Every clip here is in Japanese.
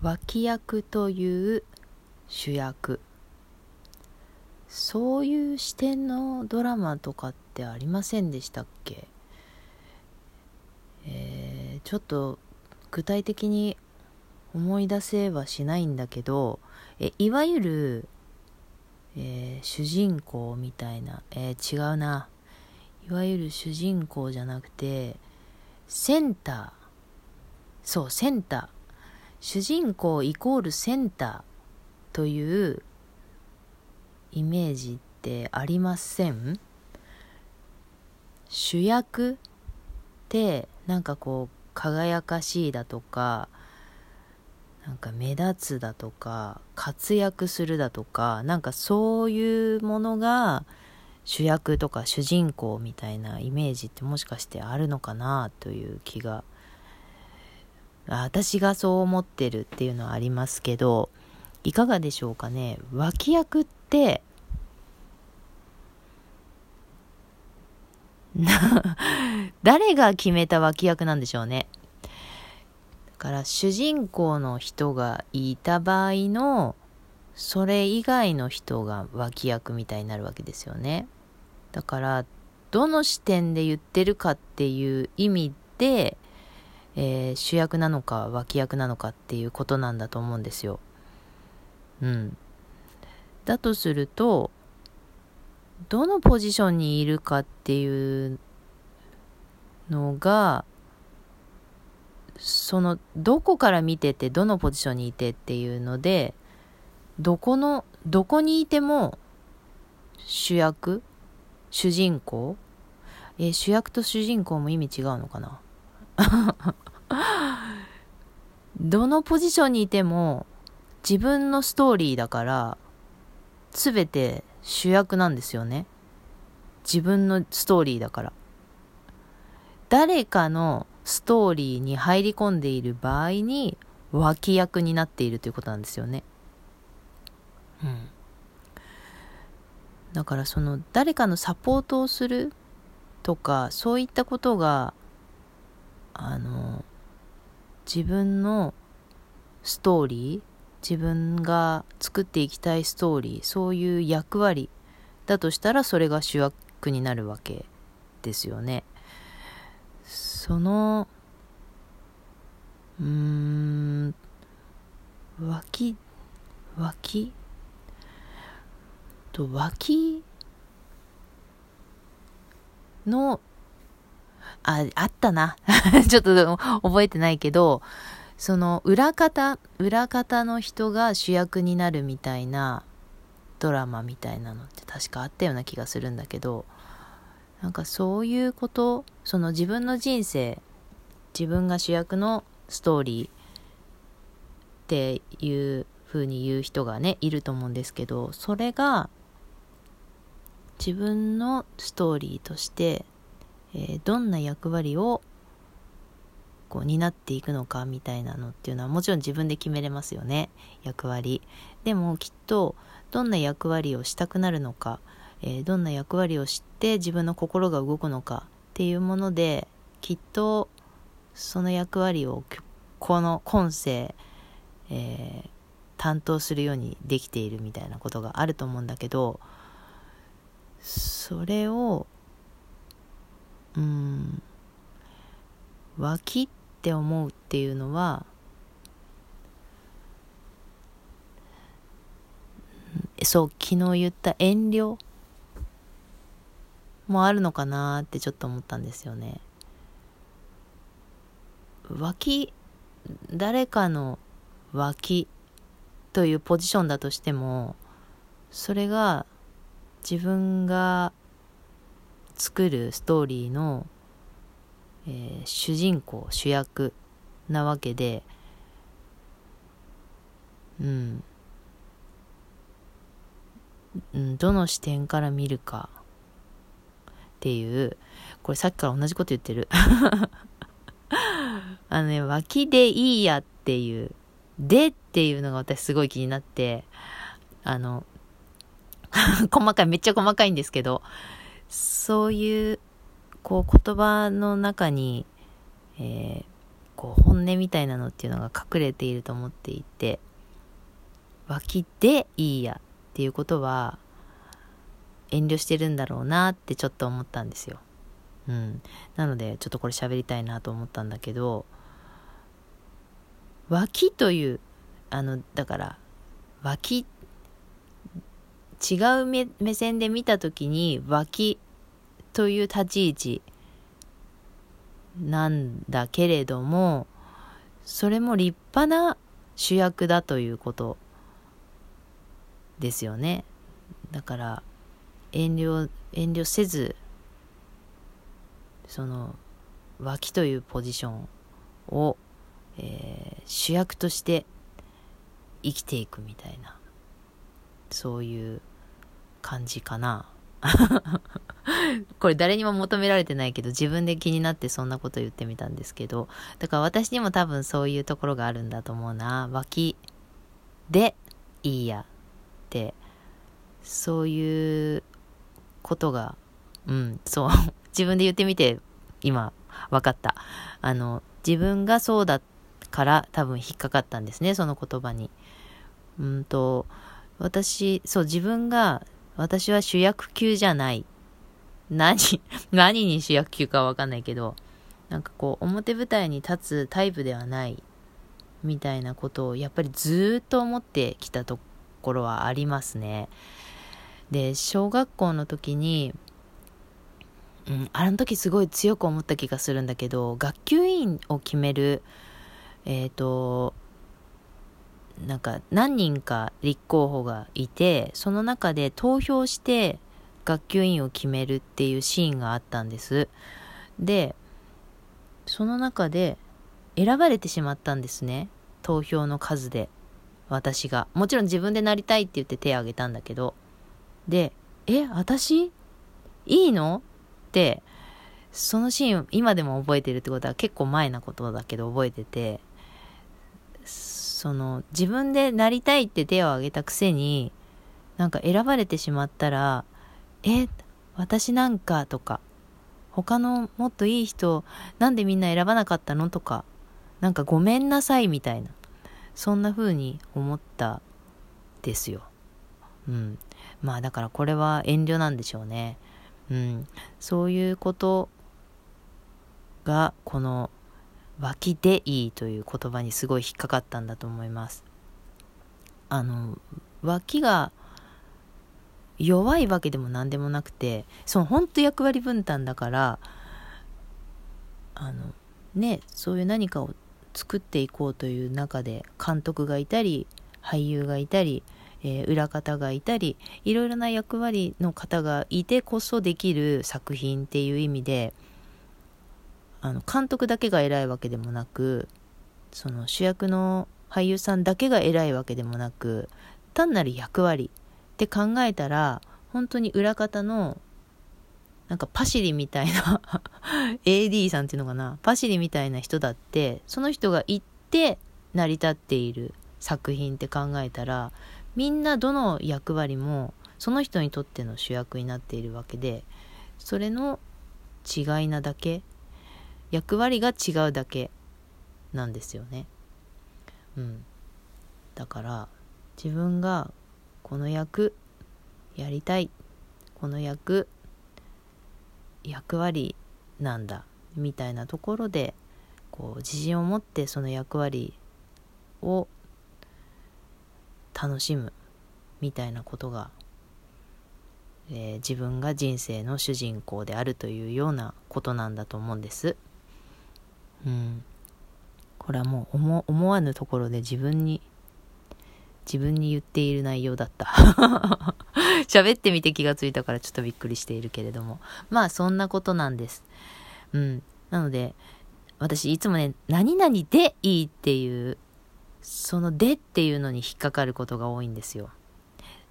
脇役という主役。そういう視点のドラマとかってありませんでしたっけ？えー、ちょっと具体的に思い出せはしないんだけどえいわゆる、えー、主人公みたいな、えー、違うな。いわゆる主人公じゃなくてセンター。そうセンター。主人公イコールセンターというイメージってありません？主役ってなんかこう輝かしいだとかなんか目立つだとか活躍するだとかなんかそういうものが主役とか主人公みたいなイメージってもしかしてあるのかなという気が私がそう思ってるっていうのはありますけどいかがでしょうかね？脇役って誰が決めた脇役なんでしょうね。だから主人公の人がいた場合のそれ以外の人が脇役みたいになるわけですよね。だからどの視点で言ってるかっていう意味でえー、主役なのか脇役なのかっていうことなんだと思うんですよ。うん。だとすると、どのポジションにいるかっていうのが、その、どこから見てて、どのポジションにいてっていうので、どこの、どこにいても主役主人公？え主役と主人公も意味違うのかな？どのポジションにいても自分のストーリーだから全て主役なんですよね。自分のストーリーだから。誰かのストーリーに入り込んでいる場合に脇役になっているということなんですよね。うん。だからその誰かのサポートをするとかそういったことがあの自分のストーリー自分が作っていきたいストーリーそういう役割だとしたらそれが主役になるわけですよね。そのうーん脇脇？と脇のあ、あったな。ちょっと覚えてないけど、その裏方、裏方の人が主役になるみたいなドラマみたいなのって確かあったような気がするんだけど、なんかそういうこと、その自分の人生、自分が主役のストーリーっていう風に言う人がね、いると思うんですけど、それが自分のストーリーとしてえー、どんな役割をこう担っていくのかみたいなのっていうのはもちろん自分で決めれますよね。役割。でもきっとどんな役割をしたくなるのか、えー、どんな役割を知って自分の心が動くのかっていうものできっとその役割をこの今世、えー、担当するようにできているみたいなことがあると思うんだけどそれをうん脇って思うっていうのはそう昨日言った遠慮もあるのかなってちょっと思ったんですよね。脇誰かの脇というポジションだとしてもそれが自分が作るストーリーの、えー、主人公主役なわけでうん。どの視点から見るかっていうこれさっきから同じこと言ってる。あのね脇でいいやっていうでっていうのが私すごい気になってあの 細かいめっちゃ細かいんですけどそういうこう言葉の中に、えー、こう本音みたいなのっていうのが隠れていると思っていて脇でいいやっていうことは遠慮してるんだろうなってちょっと思ったんですよ。うん。なのでちょっとこれ喋りたいなと思ったんだけど脇というあのだから脇違う目目線で見た時に脇という立ち位置なんだけれどもそれも立派な主役だということですよね。だから遠慮遠慮せずその脇というポジションを、えー、主役として生きていくみたいなそういう感じかな。これ誰にも求められてないけど自分で気になってそんなこと言ってみたんですけどだから私にも多分そういうところがあるんだと思うな。脇でいいやってそういうことがうんそう。自分で言ってみて今分かった。あの自分がそうだから多分引っかかったんですねその言葉に。うんと私そう自分が私は主役級じゃない。何、何に主役級かわかんないけど、なんかこう、表舞台に立つタイプではない、みたいなことを、やっぱりずっと思ってきたところはありますね。で、小学校の時に、うん、あの時すごい強く思った気がするんだけど、学級委員を決める、えっ、ー、と、なんか何人か立候補がいてその中で投票して学級委員を決めるっていうシーンがあったんです。でその中で選ばれてしまったんですね。投票の数で。私が。もちろん自分でなりたいって言って手を挙げたんだけど。でえ私？いいの？ってそのシーン今でも覚えてるってことは結構前なことだけど覚えてて。その自分でなりたいって手を挙げたくせになんか選ばれてしまったらえ私なんかとか他のもっといい人なんでみんな選ばなかったのとかなんかごめんなさいみたいなそんな風に思ったですよ。うん。まあだからこれは遠慮なんでしょうね。うん。そういうことがこの脇でいいという言葉にすごい引っかかったんだと思います。あの脇が弱いわけでも何でもなくてその本当役割分担だからあのねそういう何かを作っていこうという中で監督がいたり俳優がいたり、えー、裏方がいたりいろいろな役割の方がいてこそできる作品っていう意味であの監督だけが偉いわけでもなくその主役の俳優さんだけが偉いわけでもなく単なる役割って考えたら本当に裏方のなんかパシリみたいな AD さんっていうのかなパシリみたいな人だってその人が行って成り立っている作品って考えたらみんなどの役割もその人にとっての主役になっているわけでそれの違いなだけ役割が違うだけなんですよね。うん。だから自分がこの役やりたいこの役役割なんだみたいなところでこう自信を持ってその役割を楽しむみたいなことが、えー、自分が人生の主人公であるというようなことなんだと思うんです。うん。これはもう思思わぬところで自分に、自分に言っている内容だった。喋ってみて気がついたからちょっとびっくりしているけれども。まあそんなことなんです。うん。なので、私いつもね、何々でいいっていう、そのでっていうのに引っかかることが多いんですよ。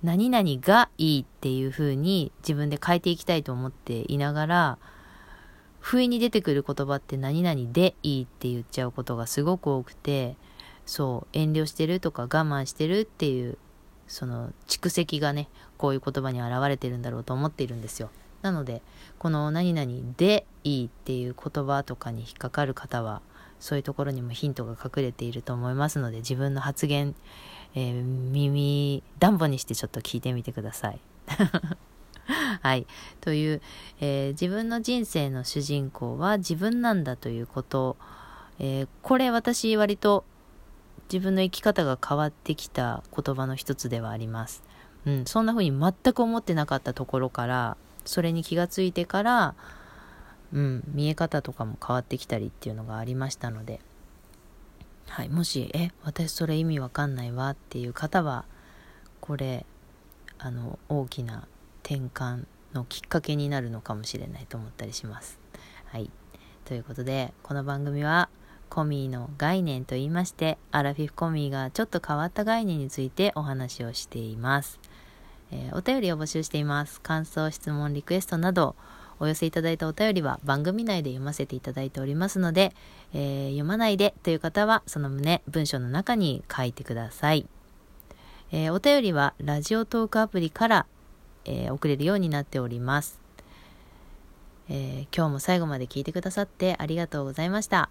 何々がいいっていう風に自分で変えていきたいと思っていながら、不意に出てくる言葉って何々でいいって言っちゃうことがすごく多くてそう遠慮してるとか我慢してるっていうその蓄積がねこういう言葉に表れてるんだろうと思っているんですよなのでこの何々でいいっていう言葉とかに引っかかる方はそういうところにもヒントが隠れていると思いますので自分の発言、えー、耳暖房にしてちょっと聞いてみてください。はい。という、えー、自分の人生の主人公は自分なんだということ、えー、これ私割と自分の生き方が変わってきた言葉の一つではあります。うん、そんな風に全く思ってなかったところから、それに気がついてから、うん、見え方とかも変わってきたりっていうのがありましたので、はい、もし、え、私それ意味わかんないわっていう方は、これ、あの、大きな転換のきっかけになるのかもしれないと思ったりします。はい。ということで、この番組は、コミーの概念と言いまして、アラフィフコミーがちょっと変わった概念についてお話をしています。えー、お便りを募集しています。感想、質問、リクエストなど、お寄せいただいたお便りは番組内で読ませていただいておりますので、えー、読まないでという方はその旨文章の中に書いてください。えー、お便りはラジオトークアプリから、えー、送れるようになっております、え今日も最後まで聞いてくださってありがとうございました。